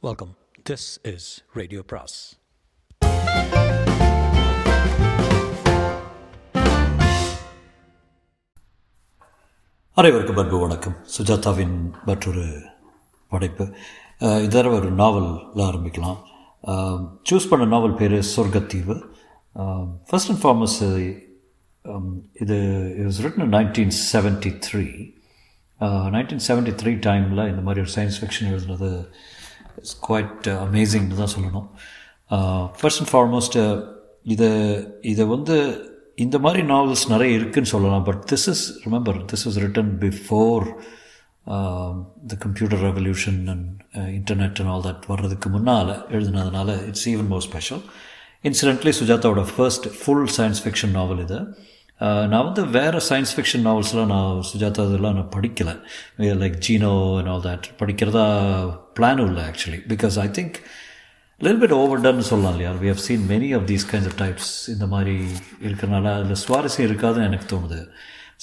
Welcome this is radio பிராஸ் அனைவருக்கும் அன்பு வணக்கம். சுஜாதாவின் மற்றொரு படைப்பு. அஹ் தடவை ஒரு நாவலில் ஆரம்பிக்கலாம். சூஸ் பண்ண நாவல் பேர் சொர்க்கத்தீவு. ஃபர்ஸ்ட் அண்ட் ஃபார்மஸ் இது it written nineteen seventy three nineteen seventy three டைமில் இந்த மாதிரி ஒரு சயின்ஸ் ஃபிக்ஷன் எழுதுனது இட்ஸ் குவாய்ட் அமேசிங்னு தான் சொல்லணும். ஃபர்ஸ்ட் அண்ட் ஃபார்மோஸ்ட் இதை இதை வந்து இந்த மாதிரி நாவல்ஸ் நிறைய இருக்குதுன்னு சொல்லலாம் but this is remember this is written before the computer revolution and internet and all that வர்றதுக்கு முன்னால் எழுதுனதுனால it's even more special incidentally சுஜாதாவோட first full science fiction novel இது. Uh, நான் வந்து வேறு சயின்ஸ் ஃபிக்ஷன் நாவல்ஸ்லாம் நான் சுஜாதா இதெல்லாம் நான் படிக்கலை. Like Jeeno and all that படிக்கிறதா பிளானும் இல்லை actually because I think lil bit overdone சொல்லலாம் இல்லையா? We have seen many of these kinds of types இந்த மாதிரி இருக்கிறனால அதில் சுவாரஸ்யம் இருக்காதுன்னு எனக்கு தோணுது.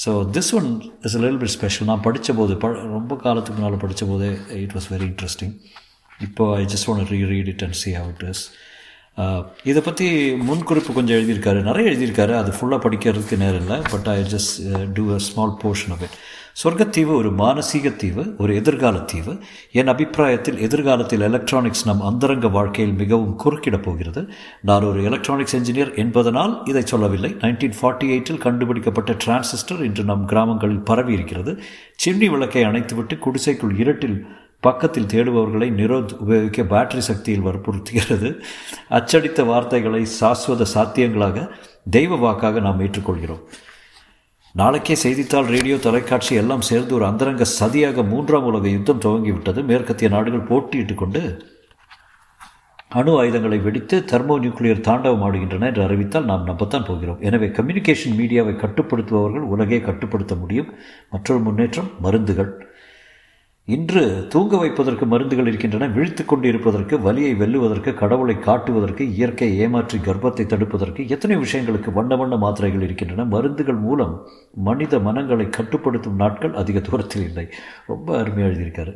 So this one is lil bit special நான் படித்த போது ப ரொம்ப காலத்துக்கு முன்னால் படித்த போதே இட் வாஸ் வெரி இன்ட்ரெஸ்டிங் இப்போ I just one re read it and see how it is இதை பற்றி முன்குறிப்பு கொஞ்சம் எழுதியிருக்காரு. நிறைய எழுதியிருக்காரு. அது ஃபுல்லாக படிக்கிறதுக்கு நேரம் இல்லை but I just do a small portion of it சொர்க்கத்தீவு ஒரு மானசீக தீவு ஒரு எதிர்கால தீவு. என் அபிப்பிராயத்தில் எதிர்காலத்தில் எலக்ட்ரானிக்ஸ் நம் அந்தரங்க வாழ்க்கையில் மிகவும் குறுக்கிடப் போகிறது. நான் ஒரு எலக்ட்ரானிக்ஸ் என்ஜினியர் என்பதனால் இதை சொல்லவில்லை. நைன்டீன் ஃபார்ட்டி எயிட்டில் கண்டுபிடிக்கப்பட்ட டிரான்சிஸ்டர் இன்று நம் கிராமங்களில் பரவி இருக்கிறது சிம்னி விளக்கை அணைத்துவிட்டு குடிசைக்குள் இருட்டில் பக்கத்தில் தேடுபவர்களை நிரோத் உபயோகிக்க பேட்டரி சக்தியில் வற்புறுத்துகிறது. அச்சடித்த வார்த்தைகளை சாஸ்வத சாத்தியங்களாக தெய்வ வாக்காக நாம் ஏற்றுக்கொள்கிறோம். நாளைக்கே செய்தித்தாள் ரேடியோ தொலைக்காட்சி எல்லாம் சேர்ந்து ஒரு அந்தரங்க சதியாக மூன்றாம் உலக யுத்தம் துவங்கிவிட்டது. மேற்கத்திய நாடுகள் போட்டியிட்டு கொண்டு அணு ஆயுதங்களை வெடித்து தெர்மோ நியூக்ளியர் தாண்டவம் ஆடுகின்றன என்று அறிவித்தால் நாம் நம்பத்தான் போகிறோம். எனவே கம்யூனிகேஷன் மீடியாவை கட்டுப்படுத்துபவர்கள் உலகே கட்டுப்படுத்த முடியும். மற்றொரு முன்னேற்றம் மருந்துகள். இன்று தூங்க வைப்பதற்கு மருந்துகள் இருக்கின்றன விழித்து கொண்டு இருப்பதற்கு வலியை வெல்லுவதற்கு கடவுளை காட்டுவதற்கு இயற்கை ஏமாற்றி கர்ப்பத்தை தடுப்பதற்கு எத்தனை விஷயங்களுக்கு வண்ண வண்ண மாத்திரைகள் இருக்கின்றன. மருந்துகள் மூலம் மனித மனங்களை கட்டுப்படுத்தும் நாட்கள் அதிக தூரத்தில் இல்லை. ரொம்ப அருமையாக எழுதியிருக்காரு.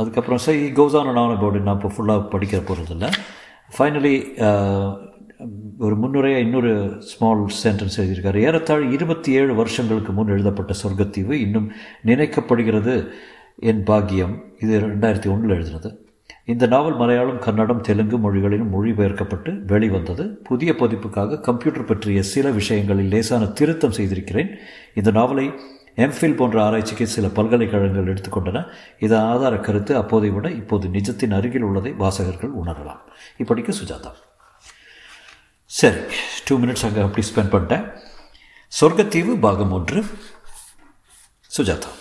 அதுக்கப்புறம் சை இ கோசான நான் அபவுட் நான் இப்போ ஃபுல்லாக படிக்கிற போகிறதில்ல ஃபைனலி ஒரு முன்னுரையாக இன்னொரு ஸ்மால் சென்டென்ஸ் எழுதியிருக்காரு. ஏறத்தாழ் இருபத்தி ஏழு வருஷங்களுக்கு முன் எழுதப்பட்ட சொர்க்கத்தீவு இன்னும் நினைக்கப்படுகிறது. என் பாக்கியம் இது ரெண்டாயிரத்தி ஒன்றில் எழுதினது. இந்த நாவல் மலையாளம் கன்னடம் தெலுங்கு மொழிகளிலும் மொழிபெயர்க்கப்பட்டு வெளிவந்தது. புதிய பதிப்புக்காக கம்ப்யூட்டர் பற்றிய சில விஷயங்களில் லேசான திருத்தம் செய்திருக்கிறேன். இந்த நாவலை எம்ஃபில் போன்ற ஆராய்ச்சிக்கு சில பல்கலைக்கழகங்கள் எடுத்துக்கொண்டன இது ஆதார கருத்து. அப்போதை விட இப்போது நிஜத்தின் அருகில் உள்ளதை வாசகர்கள் உணரலாம். இப்படிக்கு சுஜாதா. சரி டூ மினிட்ஸ் அங்கே அப்படி ஸ்பெண்ட் பண்ணிட்டேன். சொர்க்கத்தீவு பாகம் ஒன்று. சுஜாதா.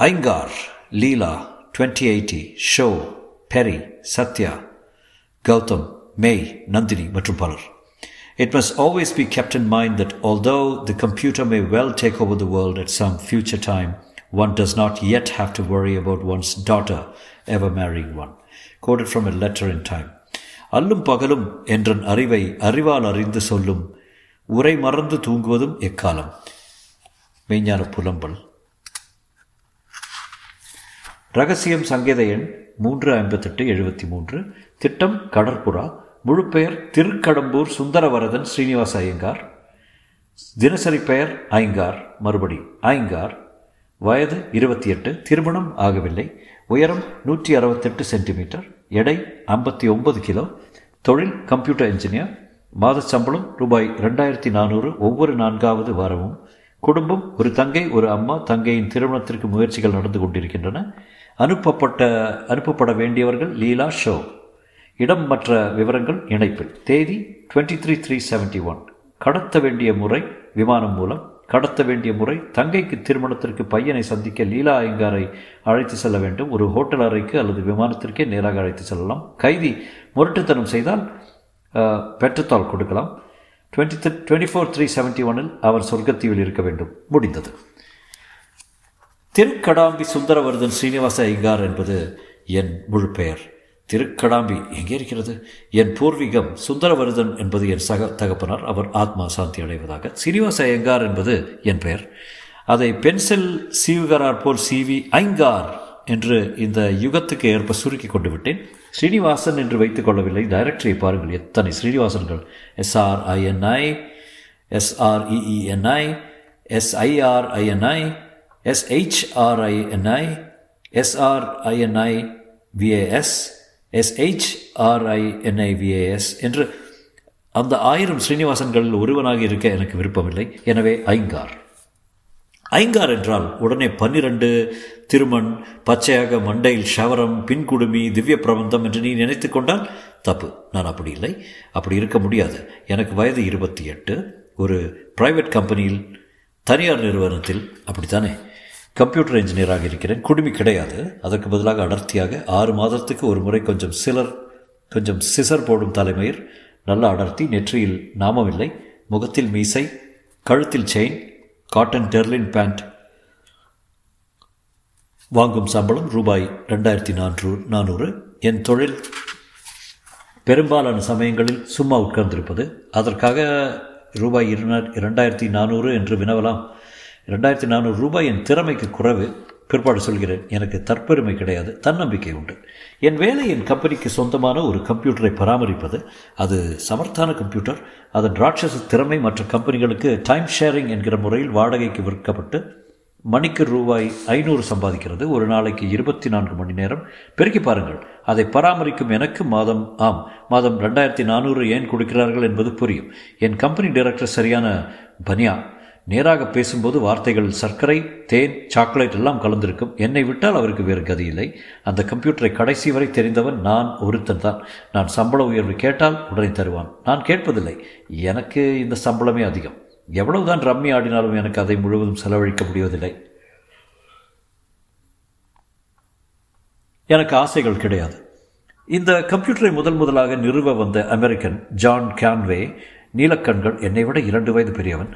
ஐங்கார் லீலா டுவெண்ட்டி எயிட்டி ஷோ பெரி சத்யா கௌதம் மேய் நந்தினி மற்றும் பலர் It must always be kept in mind that although the computer may well take over the world at some future time, one does not yet have to worry about one's daughter ever marrying one. Quoted from a letter in time. அல்லும் பகலும் என்றன் அறிவை அறிவால் அறிந்து சொல்லும் உரை மறந்து தூங்குவதும் எக்காலம் மெய்ஞான புலம்பல் ரகசியம் சங்கேத எண் மூன்று ஐம்பத்தெட்டு எழுபத்தி மூன்று திட்டம் கடற்புறா முழு பெயர் திருக்கடம்பூர் சுந்தரவரதன் ஸ்ரீனிவாச ஐயங்கார் தினசரி பெயர் ஐங்கார் மறுபடி ஐங்கார் வயது இருபத்தி எட்டு திருமணம் ஆகவில்லை உயரம் நூற்றி அறுபத்தெட்டு சென்டிமீட்டர் எடை ஐம்பத்தி ஒன்பது கிலோ தொழில் கம்ப்யூட்டர் இன்ஜினியர் மாத சம்பளம் ரூபாய் ரெண்டாயிரத்தி நானூறு ஒவ்வொரு நான்காவது வாரமும் குடும்பம் ஒரு தங்கை ஒரு அம்மா தங்கையின் திருமணத்திற்கு முயற்சிகள் நடந்து கொண்டிருக்கின்றன அனுப்பப்பட்ட அனுப்பப்பட வேண்டியவர்கள் லீலா ஷோ. இடம் மற்ற விவரங்கள் இணைப்பில். தேதி twenty three three seventy one கடத்த வேண்டிய முறை விமானம் மூலம். கடத்த வேண்டிய முறை தங்கைக்கு திருமணத்திற்கு பையனை சந்திக்க லீலா ஐயங்காரை அழைத்து செல்ல வேண்டும். ஒரு ஹோட்டல் அறைக்கு அல்லது விமானத்திற்கே நேராக அழைத்து செல்லலாம். கைதி முரட்டுத்தனம் செய்தால் பெற்றத்தால் கொடுக்கலாம். Twenty three twenty four three seventy ஒனில் அவர் சொர்க்கத்தீவில் இருக்க வேண்டும். முடிந்தது. திருக்கடாம்பி சுந்தரவர்தன் ஸ்ரீனிவாச ஐங்கார் என்பது என் முழு பெயர். திருக்கடாம்பி எங்கே இருக்கிறது? என் பூர்வீகம் சுந்தரவர்தன் என்பது என் சக தகப்பனார். அவர் ஆத்மா சாந்தி அடைவதாக. சீனிவாச ஐயங்கார் என்பது என் பெயர். அதை பென்சில் சீவுகிறார் போல் சீவி ஐங்கார் என்று இந்த யுகத்துக்கு ஏற்ப சுருக்கி கொண்டு விட்டேன். ஸ்ரீனிவாசன் என்று வைத்துக் கொள்ளவில்லை. டைரக்டரியை பாருங்கள். எத்தனை ஸ்ரீனிவாசன்கள் எஸ்ஆர்ஐஎன்ஐ எஸ்ஆர்இஇஎன்ஐ எஸ்ஐஆர்ஐஎன்ஐ எஸ்ஹெச்ஆர்ஐஎன்ஐ எஸ்ஆர்ஐஎன்ஐ விஏஎஸ் எஸ்ஹெச்ஆர்ஐஎன்ஐ விஏஎஸ் என்று அந்த ஆயிரம் ஸ்ரீனிவாசன்களில் ஒருவனாக இருக்க எனக்கு விருப்பமில்லை. எனவே ஐங்கார். ஐங்கார் என்றால் உடனே பன்னிரண்டு திருமண் பச்சையாக மண்டையில் ஷவரம் பின்குடுமி திவ்ய பிரபந்தம் என்று நீ நினைத்து கொண்டால் தப்பு. நான் அப்படி இல்லை. அப்படி இருக்க முடியாது. எனக்கு வயது இருபத்தி எட்டு. ஒரு பிரைவேட் கம்பெனியில் தனியார் நிறுவனத்தில் அப்படித்தானே? கம்ப்யூட்டர் இன்ஜினியராக இருக்கிறேன். குடுமி கிடையாது. அதற்கு பதிலாக அடர்த்தியாக ஆறு மாதத்துக்கு ஒரு முறை கொஞ்சம் சிலர் கொஞ்சம் சிசர் போடும் தலைமையில் நல்ல அடர்த்தி நெற்றியில் நாமமில்லை முகத்தில் மீசை கழுத்தில் செயின் காட்டன் டெர்லின் பேண்ட் வாங்கும் சம்பளம் ரூபாய் ரெண்டாயிரத்தி நானூறு. நானூறு என் தொழில் பெரும்பாலான சமயங்களில் சும்மா உட்கார்ந்திருப்பது. அதற்காக ரூபாய் இருநூறு இரண்டாயிரத்தி நானூறு என்று வினவலாம். இரண்டாயிரத்தி நானூறு ரூபாய் என் திறமைக்கு குறைவு பிற்பாடு சொல்கிறேன் எனக்கு தற்பெருமை கிடையாது தன்னம்பிக்கை உண்டு. என் வேலை என் கம்பெனிக்கு சொந்தமான ஒரு கம்ப்யூட்டரை பராமரிப்பது அது சமர்த்தான கம்ப்யூட்டர் அதன் ராட்சச திறமை மற்ற கம்பெனிகளுக்கு டைம் ஷேரிங் என்கிற முறையில் வாடகைக்கு விற்கப்பட்டு மணிக்கு ரூபாய் ஐநூறு சம்பாதிக்கிறது. ஒரு நாளைக்கு இருபத்தி நான்கு மணி நேரம். பெருக்கி பாருங்கள் அதை பராமரிக்கும் எனக்கு மாதம் ஆம். மாதம் ரெண்டாயிரத்தி நானூறு ஏன் கொடுக்கிறார்கள் என்பது புரியும். என் கம்பெனி டைரக்டர் சரியான பனியா நேராக பேசும்போது வார்த்தைகள் சர்க்கரை தேன் சாக்லேட் எல்லாம் கலந்திருக்கும். என்னை விட்டால் அவருக்கு வேறு கதி இல்லை. அந்த கம்ப்யூட்டரை கடைசி வரை தெரிந்தவன் நான் ஒருத்தன் தான் நான் சம்பள உயர்வு கேட்டால் உடனே தருவான். நான் கேட்பதில்லை. எனக்கு இந்த சம்பளமே அதிகம். எவ்வளவுதான் ரம்மி ஆடினாலும் எனக்கு அதை முழுவதும் செலவழிக்க முடிவதில்லை. எனக்கு ஆசைகள் கிடையாது. இந்த கம்ப்யூட்டரை முதல் முதலாக நிறுவ வந்த அமெரிக்கன் ஜான் கேன்வே நீலக்கண்கள் என்னை விட இரண்டு வயது பெரியவன்.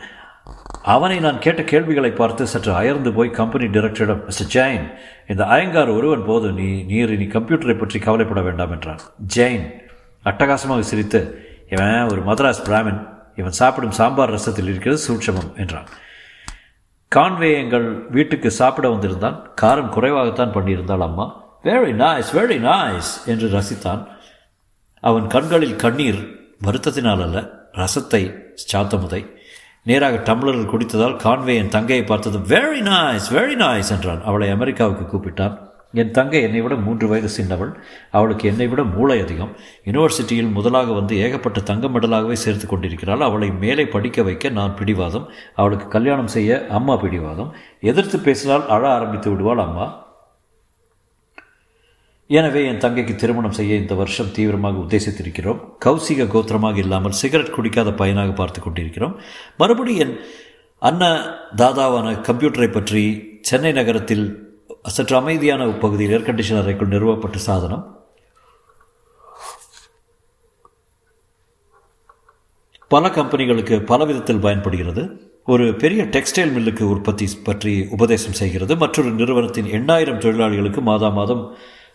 அவனை நான் கேட்ட கேள்விகளை பார்த்து சற்று அயர்ந்து போய் கம்பெனி டைரக்டரிடம் மிஸ்டர் ஜெயின் இந்த அயங்கார் ஒருவன் போது நீ நீர் இனி கம்ப்யூட்டரை பற்றி கவலைப்பட வேண்டாம் என்றான். ஜெயின் அட்டகாசமாக சிரித்து இவன் ஒரு மதராஸ் பிராமின். இவன் சாப்பிடும் சாம்பார் ரசத்தில் இருக்கிறது சூட்சமம் என்றான். கான்வே எங்கள் வீட்டுக்கு சாப்பிட வந்திருந்தான். காரம் குறைவாகத்தான் பண்ணியிருந்தாள் அம்மா. வெரி நைஸ் வெரி நைஸ் என்று ரசித்தான். அவன் கண்களில் கண்ணீர் வருத்தத்தினால் அல்ல ரசத்தை சாத்தமுதை. நேராக டம்ளரில் குடித்ததால் கான்வே என் தங்கையை பார்த்தது வெரி நைஸ் வெரி நைஸ் என்றான். அவளை அமெரிக்காவுக்கு கூப்பிட்டான். என் தங்கை என்னை விட மூன்று வயது சின்னவள். அவளுக்கு என்னை விட மூளை அதிகம். யூனிவர்சிட்டியில் முதலாக வந்து ஏகப்பட்ட தங்க மெடலாகவே சேர்த்து கொண்டிருக்கிறாள். அவளை மேலே படிக்க வைக்க நான் பிடிவாதம். அவளுக்கு கல்யாணம் செய்ய அம்மா பிடிவாதம். எதிர்த்து பேசினால் அழ ஆரம்பித்து விடுவாள் அம்மா. எனவே என் தங்கைக்கு திருமணம் செய்ய இந்த வருஷம் தீவிரமாக உத்தேசித்திருக்கிறோம். கௌசிக கோத்திரமாக இல்லாமல் சிகரெட் குடிக்காத பையனாக பார்த்து கொண்டிருக்கிறோம். மறுபடி என் அண்ணா தாதாவான கம்ப்யூட்டரை பற்றி சென்னை நகரத்தில் சற்று அமைதியான பகுதியில் ஏர் கண்டிஷன் அறைக்குள் நிறுவப்பட்ட சாதனம். பல கம்பெனிகளுக்கு பல விதத்தில் பயன்படுகிறது. ஒரு பெரிய டெக்ஸ்டைல் மில்லுக்கு உற்பத்தி பற்றி உபதேசம் செய்கிறது. மற்றொரு நிறுவனத்தின் எண்ணாயிரம் தொழிலாளிகளுக்கு மாதா மாதம்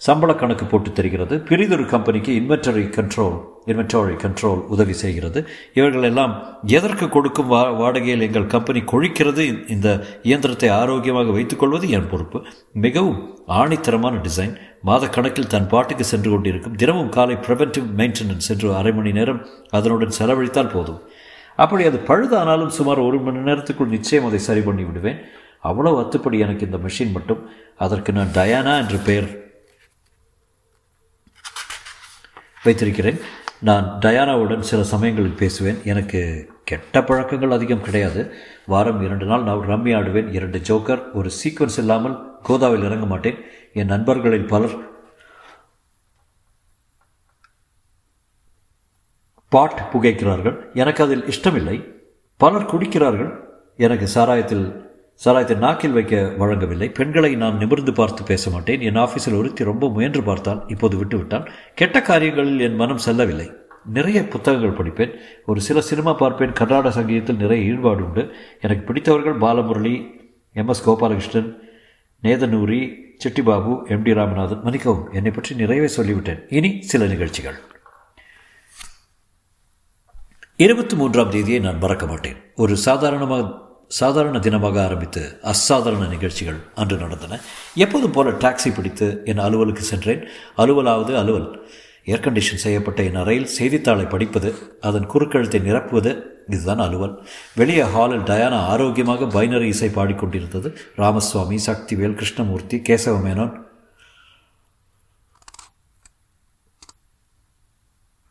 சம்பள கணக்கு போட்டு தருகிறது. பெரிதொரு கம்பெனிக்கு இன்வென்டரி கண்ட்ரோல் இன்வென்டரி கண்ட்ரோல் உதவி செய்கிறது. இவர்கள் எல்லாம் எதற்கு கொடுக்கும் வா வாடகையில் எங்கள் கம்பெனி கொழிக்கிறது? இந்த இயந்திரத்தை ஆரோக்கியமாக வைத்துக்கொள்வது என் பொறுப்பு. மிகவும் ஆணித்தரமான டிசைன் மாத கணக்கில் தன் பாட்டுக்கு சென்று கொண்டிருக்கும். தினமும் காலை ப்ரிவென்டிவ் மெயின்டெனன்ஸ் என்று அரை மணி நேரம் அதனுடன் செலவழித்தால் போதும். அப்படி அது பழுதானாலும் சுமார் ஒரு மணி நேரத்துக்குள் நிச்சயம் அதை சரி பண்ணி விடுவேன். அவ்வளோ அத்துப்படி எனக்கு இந்த மிஷின் மட்டும். அதற்கு நான் டயானா என்று பெயர் வைத்திருக்கிறேன். நான் டயானாவுடன் சில சமயங்களில் பேசுவேன். எனக்கு கெட்ட பழக்கங்கள் அதிகம் கிடையாது. வாரம் இரண்டு நாள் நான் ரம்மி ஆடுவேன். இரண்டு ஜோக்கர் ஒரு சீக்வன்ஸ் இல்லாமல் கோதாவில் இறங்க மாட்டேன். என் நண்பர்களில் பலர் பாட் புகைக்கிறார்கள். எனக்கு அதில் இஷ்டமில்லை. பலர் குடிக்கிறார்கள். எனக்கு சாராயத்தில் சாராயத்தை நாக்கில் வைக்க வழங்கவில்லை. பெண்களை நான் நிமிர்ந்து பார்த்து பேச மாட்டேன். என் ஆஃபீஸில் ஒருத்தி ரொம்ப முயன்று பார்த்தால் இப்போது விட்டுவிட்டால் கெட்ட காரியங்களில் என் மனம் செல்லவில்லை. நிறைய புத்தகங்கள் படிப்பேன். ஒரு சில சினிமா பார்ப்பேன். கர்நாடக சங்கீதத்தில் நிறைய ஈடுபாடு உண்டு. எனக்கு பிடித்தவர்கள் Balamurali M. S. Gopalakrishnan Nedunuri Chittibabu M. D. Ramanathan மன்னிக்கவும் என்னை பற்றி நிறையவே சொல்லிவிட்டேன். இனி சில நிகழ்ச்சிகள். இருபத்தி மூன்றாம் தேதியை நான் மறக்க மாட்டேன். ஒரு சாதாரணமாக சாதாரண தினமாக ஆரம்பித்து அசாதாரண நிகழ்ச்சிகள் அன்று நடந்தன. எப்போதும் போல டாக்ஸி பிடித்து என் அலுவலுக்கு சென்றேன். அலுவலாவது அலுவல். ஏர் கண்டிஷன் செய்யப்பட்ட என் அறையில் செய்தித்தாளை படிப்பது அதன் குறுக்கழுத்தை நிரப்புவது இதுதான் அலுவல். வெளியே ஹாலில் டயானா ஆரோக்கியமாக பைனரி இசை பாடிக்கொண்டிருந்தது. ராமசுவாமி சக்திவேல் கிருஷ்ணமூர்த்தி கேசவ மேனோன்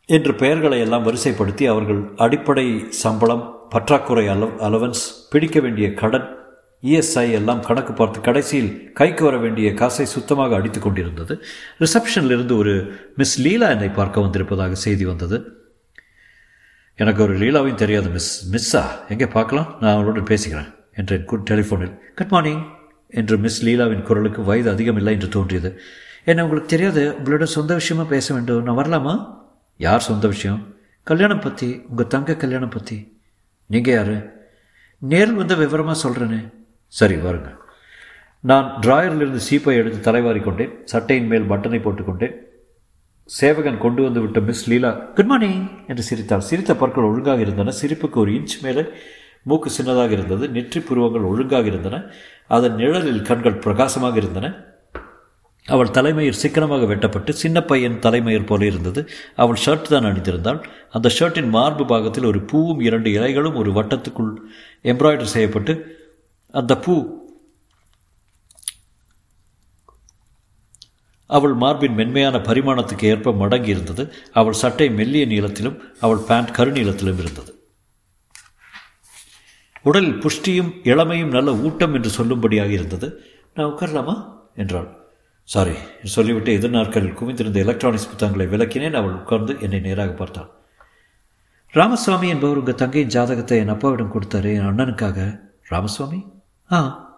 என்று பெயர்களை எல்லாம் வரிசைப்படுத்தி அவர்கள் அடிப்படை சம்பளம் பற்றாக்குறை அல அலவன்ஸ் பிடிக்க வேண்டிய கடன் இஎஸ்ஐ எல்லாம் கணக்கு பார்த்து கடைசியில் கைக்கு வர வேண்டிய காசை சுத்தமாக அடித்து கொண்டிருந்தது. ரிசப்ஷனில் இருந்து ஒரு மிஸ் லீலா என்னை பார்க்க வந்திருப்பதாக செய்தி வந்தது. எனக்கு ஒரு லீலாவையும் தெரியாது மிஸ் மிஸ்ஸா எங்கே பார்க்கலாம்? நான் அவளோடு பேசுகிறேன் என்றேன் குட் டெலிஃபோனில் குட் மார்னிங் என்று மிஸ் லீலாவின் குரலுக்கு வயது அதிகமில்லை என்று தோன்றியது. என்ன உங்களுக்கு தெரியாது? உங்களோட சொந்த விஷயமா பேச வேண்டும். நான் வரலாமா? யார் சொந்த விஷயம்? கல்யாணம் பற்றி உங்கள் தங்க கல்யாணம் பற்றி நீங்கள் யார்? நேரில் வந்து விவரமாக சொல்கிறேனே சரி வருங்க. நான் டிராயரிலிருந்து சீப்பை எடுத்து தலைவாரி கொண்டேன். சட்டையின் மேல் பட்டனை போட்டுக்கொண்டேன் சேவகன் கொண்டு வந்து விட்ட மிஸ் லீலா குட் மார்னிங் என்று சிரித்தாள். சிரித்த பற்கள் ஒழுங்காக இருந்தன. சிரிப்புக்கு ஒரு இன்ச் மேலே மூக்கு சின்னதாக இருந்தது. நெற்றி புருவங்கள் ஒழுங்காக இருந்தன. அதன் நிழலில் கண்கள் பிரகாசமாக இருந்தன. அவள் தலைமயிர் சிக்கனமாக வெட்டப்பட்டு சின்ன பையன் தலைமயிர் போல இருந்தது. அவள் ஷர்ட் தான் அணிந்திருந்தாள். அந்த ஷர்ட்டின் மார்பு பாகத்தில் ஒரு பூவும் இரண்டு இலைகளும் ஒரு வட்டத்துக்குள் எம்ப்ராய்டரி செய்யப்பட்டு அந்த பூ அவள் மார்பின் மென்மையான பரிமாணத்துக்கு ஏற்ப மடங்கி இருந்தது அவள் சட்டை மெல்லிய நீளத்திலும் அவள் பேண்ட் கருநீளத்திலும் இருந்தது. உடலில் புஷ்டியும் இளமையும் நல்ல ஊட்டம் என்று சொல்லும்படியாக இருந்தது. நான் உட்காரலாமா? என்றாள். சாரி சொல்லிவிட்டு எதிர் நாட்களில் குவிந்திருந்த எலக்ட்ரானிக்ஸ் புத்தகங்களை விளக்கினேன். அவள் உட்கார்ந்து என்னை நேராக பார்த்தாள். ராமசுவாமி என்பவர் உங்கள் தங்கையின் ஜாதகத்தை என் அப்பாவிடம் கொடுத்தாரு. என் அண்ணனுக்காக. ராமசுவாமி? ஆ.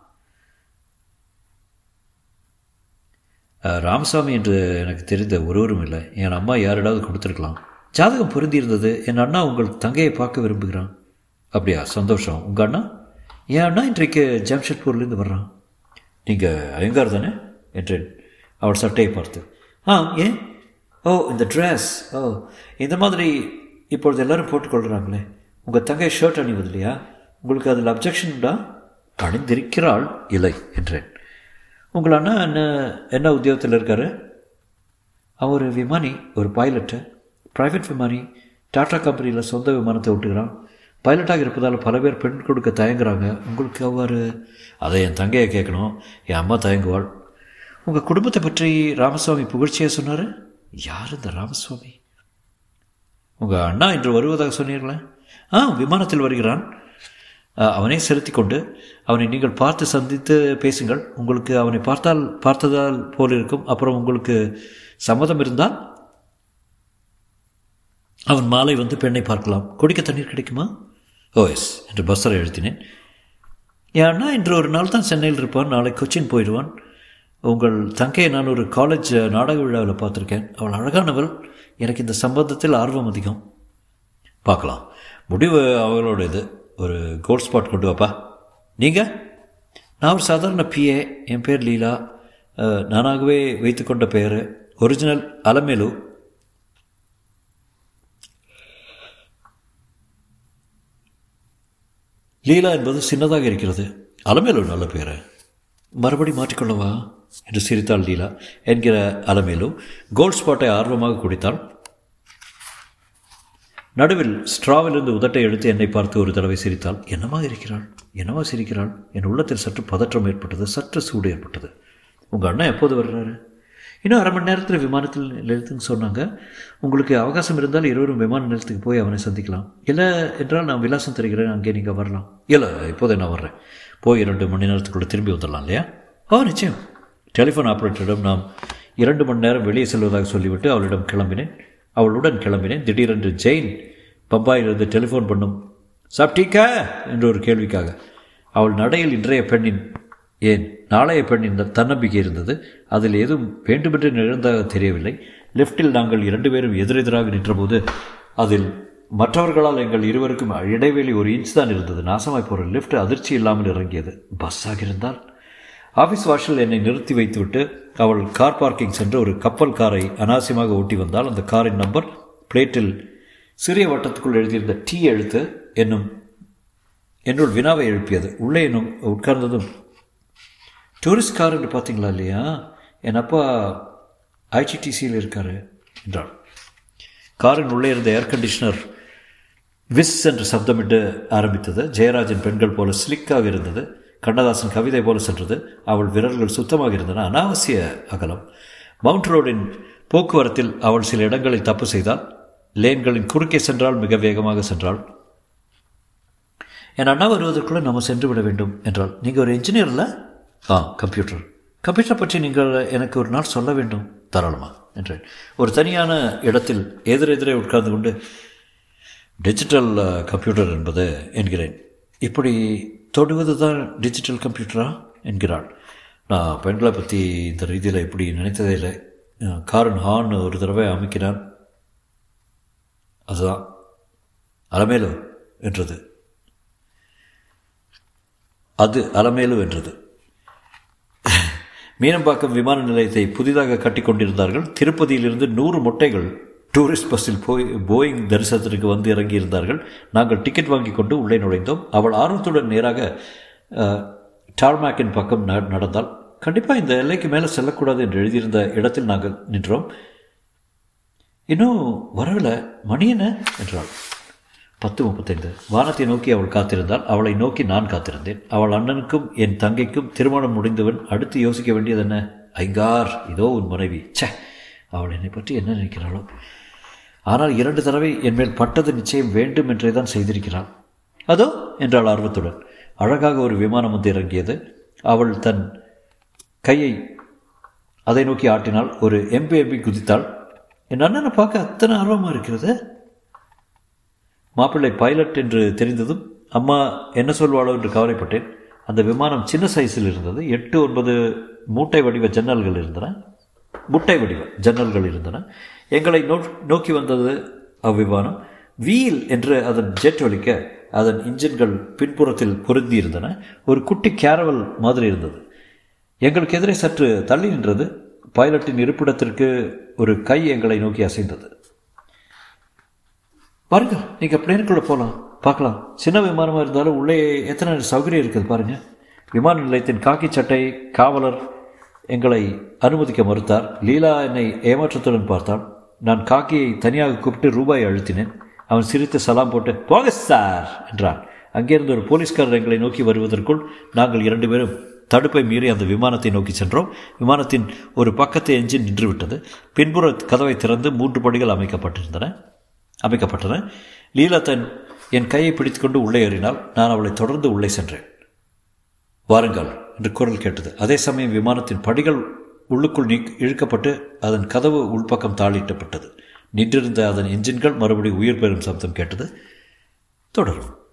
ராமசாமி என்று எனக்கு தெரிந்த ஒருவரும் இல்லை. என் அம்மா யாரிடாவது கொடுத்துருக்கலாம். ஜாதகம் பொருந்தியிருந்தது. என் அண்ணா உங்கள் தங்கையை பார்க்க விரும்புகிறான். அப்படியா? சந்தோஷம். உங்கள் அண்ணா? என் அண்ணா இன்றைக்கு ஜாம்ஷெட்பூர்லேருந்து வர்றான். நீங்கள் ஐயங்கார் தானே? என்றேன். அவள் சட்டையை பார்த்து ஆ ஏன்? ஓ இந்த ட்ரெஸ் ஓ இந்த மாதிரி இப்பொழுது எல்லோரும் போட்டுக்கொள்கிறாங்களே உங்கள் தங்கை ஷர்ட் அணிவது இல்லையா உங்களுக்கு அதில் அப்ஜெக்ஷன் உண்டா? அணிந்திருக்கிறாள் இல்லை என்றேன். உங்கள் அண்ணா என்ன என்ன உத்தியோகத்தில் இருக்கார்? அவர் ஒரு விமானி ஒரு பைலட்டு ப்ரைவேட் விமானி. டாடா கம்பெனியில் சொந்த விமானத்தை விட்டுக்கிறான் பைலட்டாக இருப்பதால் பல பேர் பெண் கொடுக்க தயங்குறாங்க. உங்களுக்கு அவ்வாறு அதை என் தங்கையை கேட்கணும். என் அம்மா தயங்குவாள். உங்கள் குடும்பத்தை பற்றி ராமசுவாமி புகழ்ச்சியாக சொன்னார்? யார் இந்த ராமசுவாமி? உங்கள் அண்ணா இன்று வருவதாக சொன்னீர்களே? ஆ விமானத்தில் வருகிறான். அவனை செலுத்தி கொண்டு அவனை நீங்கள் பார்த்து சந்தித்து பேசுங்கள். உங்களுக்கு அவனை பார்த்தால் பார்த்ததால் போல் இருக்கும் அப்புறம் உங்களுக்கு சம்மதம் இருந்தால் அவன் மாலை வந்து பெண்ணை பார்க்கலாம். குடிக்க தண்ணீர் கிடைக்குமா? ஓ எஸ் என்று பஸ்ஸரை எழுத்தினேன். ஏன்னா அண்ணா இன்று ஒரு நாள் தான் சென்னையில் இருப்பான் நாளை கொச்சின் போயிடுவான். உங்கள் தங்கையை நான் ஒரு காலேஜ் நாடக விழாவில் பார்த்துருக்கேன். அவள் அழகானவள். எனக்கு இந்த சம்பந்தத்தில் ஆர்வம் அதிகம். பார்க்கலாம். முடிவு அவளோட இது ஒரு கோல் ஸ்பாட் கொண்டு வாப்பா. நீங்கள் நான் ஒரு சாதாரண பிஏ என் பேர் லீலா. நானாகவே வைத்துக்கொண்ட பெயர் ஒரிஜினல் அலமேலு. லீலா என்பது சின்னதாக இருக்கிறது. அலமேலு நல்ல பேர். மறுபடி மாற்றிக்கொள்ளவா? என்று சிரித்தாள் லீலா. என்கிற அலமேலு கோல்ட் ஸ்பாட்டை ஆர்வமாக குடித்தாள். நடுவில் ஸ்ட்ராவிலிருந்து உதட்டை எடுத்து என்னை பார்த்து ஒரு தடவை சிரித்தாள். என்னமா இருக்கிறாள்? என்னவா சிரிக்கிறாள்? என் உள்ளத்தில் சற்று பதற்றம் ஏற்பட்டது சற்று சூடு ஏற்பட்டது. உங்கள் அண்ணன் எப்போது வர்றாரு? இன்னும் அரை மணி நேரத்தில் விமானத்தில் நிலையத்துக்கு சொன்னாங்க. உங்களுக்கு அவகாசம் இருந்தால் இருவரும் விமான நிலையத்துக்கு போய் அவனை சந்திக்கலாம். இல்லை என்றால் நான் விலாசம் தருகிறேன் அங்கே நீங்கள் வரலாம். இல்லை இப்போதே நான் வர்றேன். போய் இரண்டு மணி நேரத்துக்குள்ளே திரும்பி வந்துடலாம் இல்லையா? ஓ நிச்சயம். டெலிஃபோன் ஆப்ரேட்டரிடம் நாம் இரண்டு மணி நேரம் வெளியே செல்வதாக சொல்லிவிட்டு அவளிடம் கிளம்பினேன். அவளுடன் கிளம்பினேன். திடீரென்று ஜெயின் பம்பாயிலிருந்து டெலிஃபோன் பண்ணும் சாப்பிட்டீக்கா என்ற ஒரு கேள்விக்காக. அவள் நடையில் இன்றைய பெண்ணின் ஏன் நாளைய பெண்ணின் தன்னம்பிக்கை இருந்தது. அதில் எதுவும் வேண்டுமென்று நிகழ்ந்ததாக தெரியவில்லை. லிஃப்டில் நாங்கள் இரண்டு பேரும் எதிரெதிராக நின்றபோது அதில் மற்றவர்களால் எங்கள் இருவருக்கும் இடைவெளி ஒரு இன்ச் தான் இருந்தது. நாசமாய் போகிற லிஃப்ட் அதிர்ச்சி இல்லாமல் இறங்கியது. பஸ்ஸாக இருந்தால்? ஆஃபீஸ் வாஷில் என்னை நிறுத்தி வைத்துவிட்டு அவள் கார் பார்க்கிங் சென்று ஒரு கப்பல் காரை அனாவசியமாக ஓட்டி வந்தால் அந்த காரின் நம்பர் பிளேட்டில் சிறிய வட்டத்துக்குள் எழுதியிருந்த டி எழுத்து என்னும் என்னுள் வினாவை எழுப்பியது. உள்ளே என்னும் உட்கார்ந்ததும் டூரிஸ்ட் கார் என்று பார்த்தீங்களா இல்லையா? என் அப்பா ஐடிடிசியில் இருக்கார் என்றாள். காரின் உள்ளே இருந்த ஏர் கண்டிஷனர் விஸ் என்று சப்தமிட்டு ஆரம்பித்தது. ஜெயராஜன் பெண்கள் போல ஸ்லிக்காக இருந்தது. கண்ணதாசன் கவிதை போல சென்றது. அவள் விரல்கள் சுத்தமாக இருந்தன. அனாவசிய அகலம். மவுண்ட் ரோடின் போக்குவரத்தில் அவள் சில இடங்களில் தப்பு செய்தால் லேன்களின் குறுக்கே சென்றால் மிக வேகமாக சென்றாள். என் அண்ணா வருவதற்குள்ளே நம்ம சென்று விட வேண்டும் என்றால் நீங்கள் ஒரு என்ஜினியர் இல்லை ஆ கம்ப்யூட்டர் கம்ப்யூட்டர் பற்றி நீங்கள் எனக்கு ஒரு நாள் சொல்ல வேண்டும். தாராளமா என்றேன். ஒரு தனியான இடத்தில் எதிரெதிரே உட்கார்ந்து கொண்டு டிஜிட்டல் கம்ப்யூட்டர் uh, என்பது என்கிறேன். இப்படி தொடுவது தான் டிஜிட்டல் கம்ப்யூட்டரா என்கிறாள். நான் பெண்களை பற்றி இந்த ரீதியில் இப்படி நினைத்ததே இல்லை. காரன் ஹான் ஒரு தடவை அமைக்கிறான். அதுதான். அலமேலு என்றது. அது அலமேலு என்றது. மீனம்பாக்கம் விமான நிலையத்தை புதிதாக கட்டிக்கொண்டிருந்தார்கள். திருப்பதியிலிருந்து நூறு முட்டைகள் டூரிஸ்ட் பஸ்ஸில் போய் போயிங் தரிசனத்திற்கு வந்து இறங்கியிருந்தார்கள். நாங்கள் டிக்கெட் வாங்கி கொண்டு உள்ளே நுழைந்தோம். அவள் ஆர்வத்துடன் நேராக டார்மேக்கின் பக்கம் நடந்தால் கண்டிப்பாக இந்த எல்லைக்கு மேலே செல்லக்கூடாது என்று எழுதியிருந்த இடத்தில் நாங்கள் நின்றோம். இன்னும் வரவில்லை. மணி என்ன? என்றாள். பத்து முப்பத்தைந்து. வானத்தை நோக்கி அவள் காத்திருந்தால் அவளை நோக்கி நான் காத்திருந்தேன். அவள் அண்ணனுக்கும் என் தங்கைக்கும் திருமணம் முடிந்தவன் அடுத்து யோசிக்க வேண்டியது என்ன? ஐங்கார் இதோ உன் மனைவி. சே அவள் என்னை பற்றி என்ன நினைக்கிறாளோ? ஆனால் இரண்டு தடவை என் மேல் பட்டது நிச்சயம் வேண்டும் என்றே தான் செய்திருக்கிறாள். அதோ என்றாள் ஆர்வத்துடன். அழகாக ஒரு விமானம் வந்து இறங்கியது. அவள் தன் கையை அதை நோக்கி ஆட்டினாள் ஒரு எம்பி எம்பி குதித்தாள். என் அண்ணனை பார்க்க அத்தனை ஆர்வமாக இருக்கிறது? மாப்பிள்ளை பைலட் என்று தெரிந்ததும் அம்மா என்ன சொல்வாளோ என்று கவலைப்பட்டேன். அந்த விமானம் சின்ன சைஸில் இருந்தது. எட்டு ஒன்பது மூட்டை வடிவ ஜன்னல்கள் இருந்தன. முட்டை வடிவ ஜன்னல்கள் இருந்தன. எங்களை நோ நோக்கி வந்தது அவ்விமானம். வீல் என்று அதன் ஜெட் ஒலிக்க அதன் இன்ஜின்கள் பின்புறத்தில் பொருந்தி இருந்தன. ஒரு குட்டி கேரவல் மாதிரி இருந்தது. எங்களுக்கு எதிரே சற்று தள்ளி நின்றது. பைலட்டின் இருப்பிடத்திற்கு ஒரு கை எங்களை நோக்கி அசைந்தது. பாருங்க நீங்கள் பிளேனுக்குள்ளே போகலாம் பார்க்கலாம். சின்ன விமானமாக இருந்தாலும் உள்ளே எத்தனை சௌகரியம் இருக்குது பாருங்கள் விமான நிலையத்தின் காக்கி சட்டை காவலர் எங்களை அனுமதிக்க மறுத்தார். லீலா என்னை ஏமாற்றத்துடன் பார்த்தாள் நான் காக்கியை தனியாக கூப்பிட்டு ரூபாய் அழுத்தினேன். அவன் சிரித்து சலாம் போட்டு போக சார் என்றான். அங்கிருந்து ஒரு போலீஸ்காரர் எங்களை நோக்கி வருவதற்குள் நாங்கள் இரண்டு பேரும் தடுப்பை மீறி அந்த விமானத்தை நோக்கி சென்றோம். விமானத்தின் ஒரு பக்கத்து எஞ்சின் நின்றுவிட்டது. பின்புற கதவை திறந்து மூன்று படிகள் அமைக்கப்பட்டிருந்தன. அமைக்கப்பட்டன. லீலா தன் என் கையை பிடித்துக்கொண்டு உள்ளே ஏறினால் நான் அவளை தொடர்ந்து உள்ளே சென்றேன். வாருங்கள். என்று குரல் கேட்டது. அதே சமயம் விமானத்தின் படிகள் உள்ளுக்குள் நீ இழுக்கப்பட்டு அதன் கதவு உள்பக்கம் தாளிட்டப்பட்டது. நின்றிருந்த அதன் என்ஜின்கள் மறுபடி உயிர் பெறும் சப்தம் கேட்டது. தொடரும்.